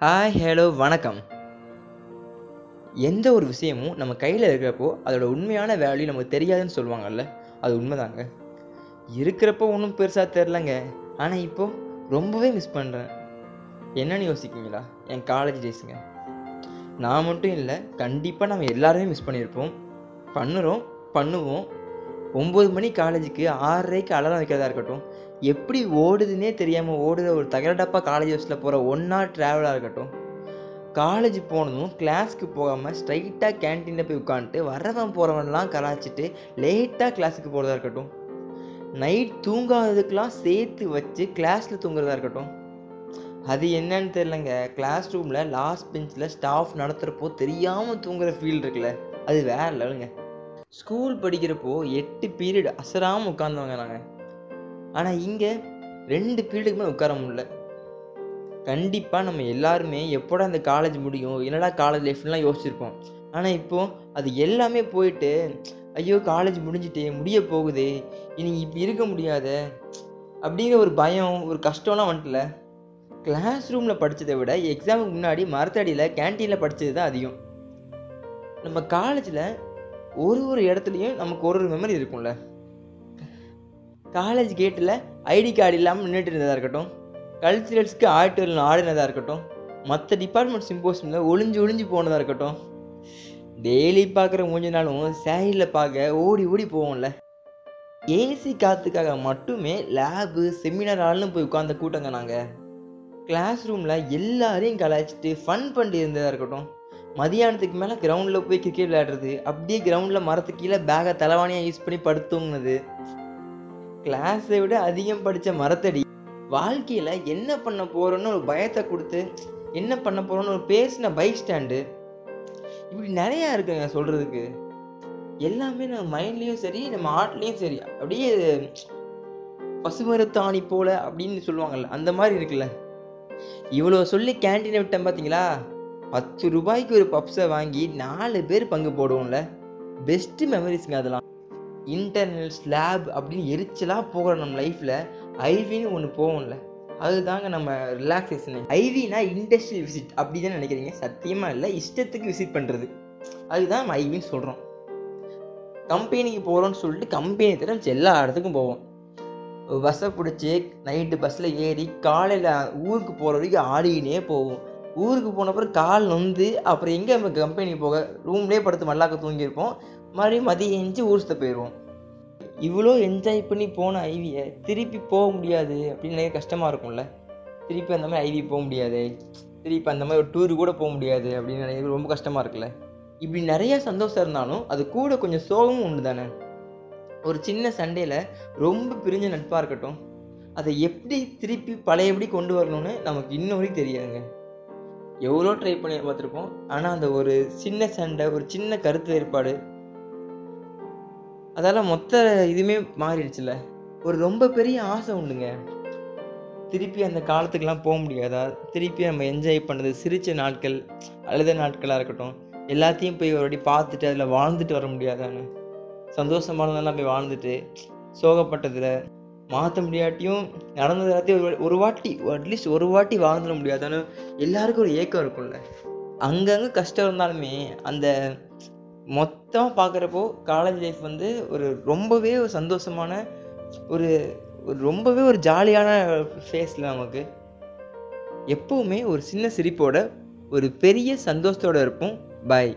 Hi hello வணக்கம். எந்த ஒரு விஷயமும் நம்ம கையில் இருக்கிறப்போ அதோட உண்மையான வேல்யூ நமக்கு தெரியாதுன்னு சொல்லுவாங்கல்ல அது உண்மைதாங்க. இருக்கிறப்போ ஒன்றும் பெருசாக தெரிலங்க ஆனால் இப்போது ரொம்பவே மிஸ் பண்ணுறேன் என்னன்னு யோசிக்கிங்களா என் காலேஜ் டேஸுங்க நான் மட்டும் இல்லை கண்டிப்பாக நம்ம எல்லாருமே மிஸ் பண்ணியிருப்போம். பண்ணுறோம் பண்ணுவோம். ஒம்பது மணி காலேஜுக்கு ஆறரைக்கு அலாரம் வைக்கிறதா இருக்கட்டும் எப்படி ஓடுதுன்னே தெரியாமல் ஓடுற ஒரு தகரடப்பா காலேஜ் பஸ்ஸில் போகிற ஒன் ஹவர் ட்ராவலாக இருக்கட்டும் காலேஜ் போனதும் கிளாஸ்க்கு போகாமல் ஸ்ட்ரைட்டாக கேன்டீனில் போய் உட்காந்துட்டு வரவன் போகிறவன்லாம் கலாய்ச்சிட்டு லேட்டாக கிளாஸுக்கு போகிறதா இருக்கட்டும் நைட் தூங்காததுக்கெலாம் சேர்த்து வச்சு கிளாஸில் தூங்குறதா இருக்கட்டும். அது என்னன்னு தெரிலங்க கிளாஸ் ரூமில் லாஸ்ட் பெஞ்சில் ஸ்டாஃப் நடத்துகிறப்போ தெரியாமல் தூங்குற ஃபீல் இருக்குல்ல. அது வேற லெவலுங்க. ஸ்கூல் படிக்கிறப்போ எட்டு பீரியட் அசராமல் உட்காந்தவங்க நாங்கள் ஆனால் இங்கே ரெண்டு பீரியடுக்கு மேலே உட்கார முடியல. கண்டிப்பாக நம்ம எல்லாருமே எப்போடா இந்த காலேஜ் முடியும் என்னடா காலேஜ் லைஃப்லாம் யோசிச்சிருப்போம். ஆனால் இப்போது அது எல்லாமே போயிட்டு ஐயோ காலேஜ் முடிஞ்சிட்டே முடிய போகுதே இனி இப்படி இருக்க முடியாத அப்படிங்கிற ஒரு பயம் ஒரு கஷ்டம்லாம் வந்துட்டல. கிளாஸ் ரூமில் படித்ததை விட எக்ஸாமுக்கு முன்னாடி மரத்தடியில் கேன்டீனில் படித்தது தான் அதிகம். நம்ம காலேஜில் ஒரு ஒரு இடத்துலையும் நமக்கு ஒரு ஒரு மெமரி இருக்கும்ல. காலேஜ் கேட்டில் ஐடி கார்டு இல்லாமல் நின்றுட்டு இருந்ததாக இருக்கட்டும் கல்ச்சுரல்ஸ்க்கு ஆடிட்டோரியில் ஆடினதாக இருக்கட்டும் மற்ற டிபார்ட்மெண்ட் சிம்போசியமில் ஒளிஞ்சு ஒளிஞ்சு போனதாக இருக்கட்டும் டெய்லி பார்க்குற மூஞ்சினாலும் சேரியில் பார்க்க ஓடி ஓடி போவோம்ல. ஏசி காற்றுக்காக மட்டுமே லேபு செமினார் ஆள்னு போய் உட்காந்த கூட்டங்க நாங்கள் கிளாஸ் ரூமில் எல்லாரையும் கலாய்ச்சிட்டு ஃபன் பண்ணிட்டு இருந்ததாக இருக்கட்டும் மதியானத்துக்கு மேலே கிரவுண்டில் போய் கிரிக்கெட் விளையாடுறது. அப்படியே கிரவுண்டில் மரத்துக்கு கீழே பேகை தலைவாணியாக யூஸ் பண்ணி படுத்துங்னது கிளாஸை விட அதிகம் படித்த மரத்தடி. வாழ்க்கையில் என்ன பண்ண போகிறோன்னு ஒரு பயத்தை கொடுத்து என்ன பண்ண போகிறோன்னு ஒரு பேசின பைக் ஸ்டாண்டு இப்படி நிறையா இருக்குங்க சொல்கிறதுக்கு எல்லாமே நம்ம மைண்ட்லேயும் சரி நம்ம ஆர்ட்லேயும் சரி. அப்படியே பசுமருத்தாணி போல அப்படின்னு சொல்லுவாங்கல்ல அந்த மாதிரி இருக்குல்ல. இவ்வளோ சொல்லி கேன்டீனை விட்டேன் பார்த்தீங்களா பத்து ரூபாய்க்கு ஒரு பப்ஸை வாங்கி நாலு பேர் பங்கு போடுவோம்ல. பெஸ்ட்டு மெமரிஸ்ங்க அதெல்லாம். இன்டர்னல் ஸ்லாப் அப்படின்னு எரிச்சலாக போகிற நம்ம லைஃப்பில் ஐவின்னு ஒன்று போவோம்ல. அதுதாங்க நம்ம ரிலாக்ஸேஷன் ஐவினா இண்டஸ்ட்ரியல் விசிட் அப்படி தான் நினைக்கிறீங்க? சத்தியமாக இல்லை? இஷ்டத்துக்கு விசிட் பண்ணுறது அதுதான் நம்ம ஐவின்னு சொல்கிறோம் கம்பெனிக்கு போகிறோம்னு சொல்லிட்டு கம்பெனி தர எல்லா இடத்துக்கும் போவோம். பஸ்ஸை பிடிச்சி நைட்டு பஸ்ஸில் ஏறி காலையில் ஊருக்கு போகிற வரைக்கும் ஆடிக்கினே போவோம். ஊருக்கு போன அப்புறம் கால் நொந்து அப்புறம் எங்கே நம்ம கம்பெனி போக ரூம்லேயே படுத்து மல்லாக்க தூங்கியிருப்போம். மறுபடியும் மதியம் எஞ்சி ஊர் சுத்த போயிடுவோம் இவ்வளோ என்ஜாய் பண்ணி போன ஐவியை திருப்பி போக முடியாது அப்படின்னு நிறைய கஷ்டமாக இருக்கும்ல. திருப்பி அந்த மாதிரி ஐவி போக முடியாது. திருப்பி அந்த மாதிரி ஒரு டூரு கூட போக முடியாது அப்படின்னு நிறைய ரொம்ப கஷ்டமாக இருக்குல்ல. இப்படி நிறைய சந்தோஷம் இருந்தாலும் அது கூட கொஞ்சம் சோகமும் உண்டு தானே. ஒரு சின்ன சண்டையில் ரொம்ப பிரிஞ்ச நட்பாக இருக்கட்டும். அதை எப்படி திருப்பி பழையபடி கொண்டு வரணும்னு நமக்கு இன்ன வரைக்கும் தெரியாதுங்க. எவ்வளோ ட்ரை பண்ணி பார்த்துருக்கோம் ஆனால் அந்த ஒரு சின்ன சண்டை ஒரு சின்ன கருத்து வேறுபாடு அதால் மொத்த இதுவுமே மாறிடுச்சுல. ஒரு ரொம்ப பெரிய ஆசை உண்டுங்க. திருப்பி அந்த காலத்துக்கெலாம் போக முடியாதா? திருப்பி நம்ம என்ஜாய் பண்ணது சிரித்த நாட்கள் அழுத நாட்களாக இருக்கட்டும் எல்லாத்தையும் போய் ஒரு வாட்டி பார்த்துட்டு அதில் வாழ்ந்துட்டு வர முடியாதான்னு சந்தோஷமானதெல்லாம் போய் வாழ்ந்துட்டு சோகப்பட்டதில் மாற்ற முடியாட்டியும் நடந்தது எல்லாத்தையும் ஒரு ஒரு வாட்டி அட்லீஸ்ட் ஒரு வாட்டி வாழ்ந்துட முடியாதானு எல்லாருக்கும் ஒரு ஏக்கம் இருக்கும்ல. அங்கங்கே கஷ்டம் இருந்தாலுமே அந்த மொத்தமாக பார்க்குறப்போ காலேஜ் லைஃப் வந்து ஒரு ரொம்பவே ஒரு சந்தோஷமான ஒரு ஒரு ரொம்பவே ஒரு ஜாலியான ஃபேஸில் நமக்கு. எப்போவுமே ஒரு சின்ன சிரிப்போட ஒரு பெரிய சந்தோஷத்தோடு இருப்போம். பாய்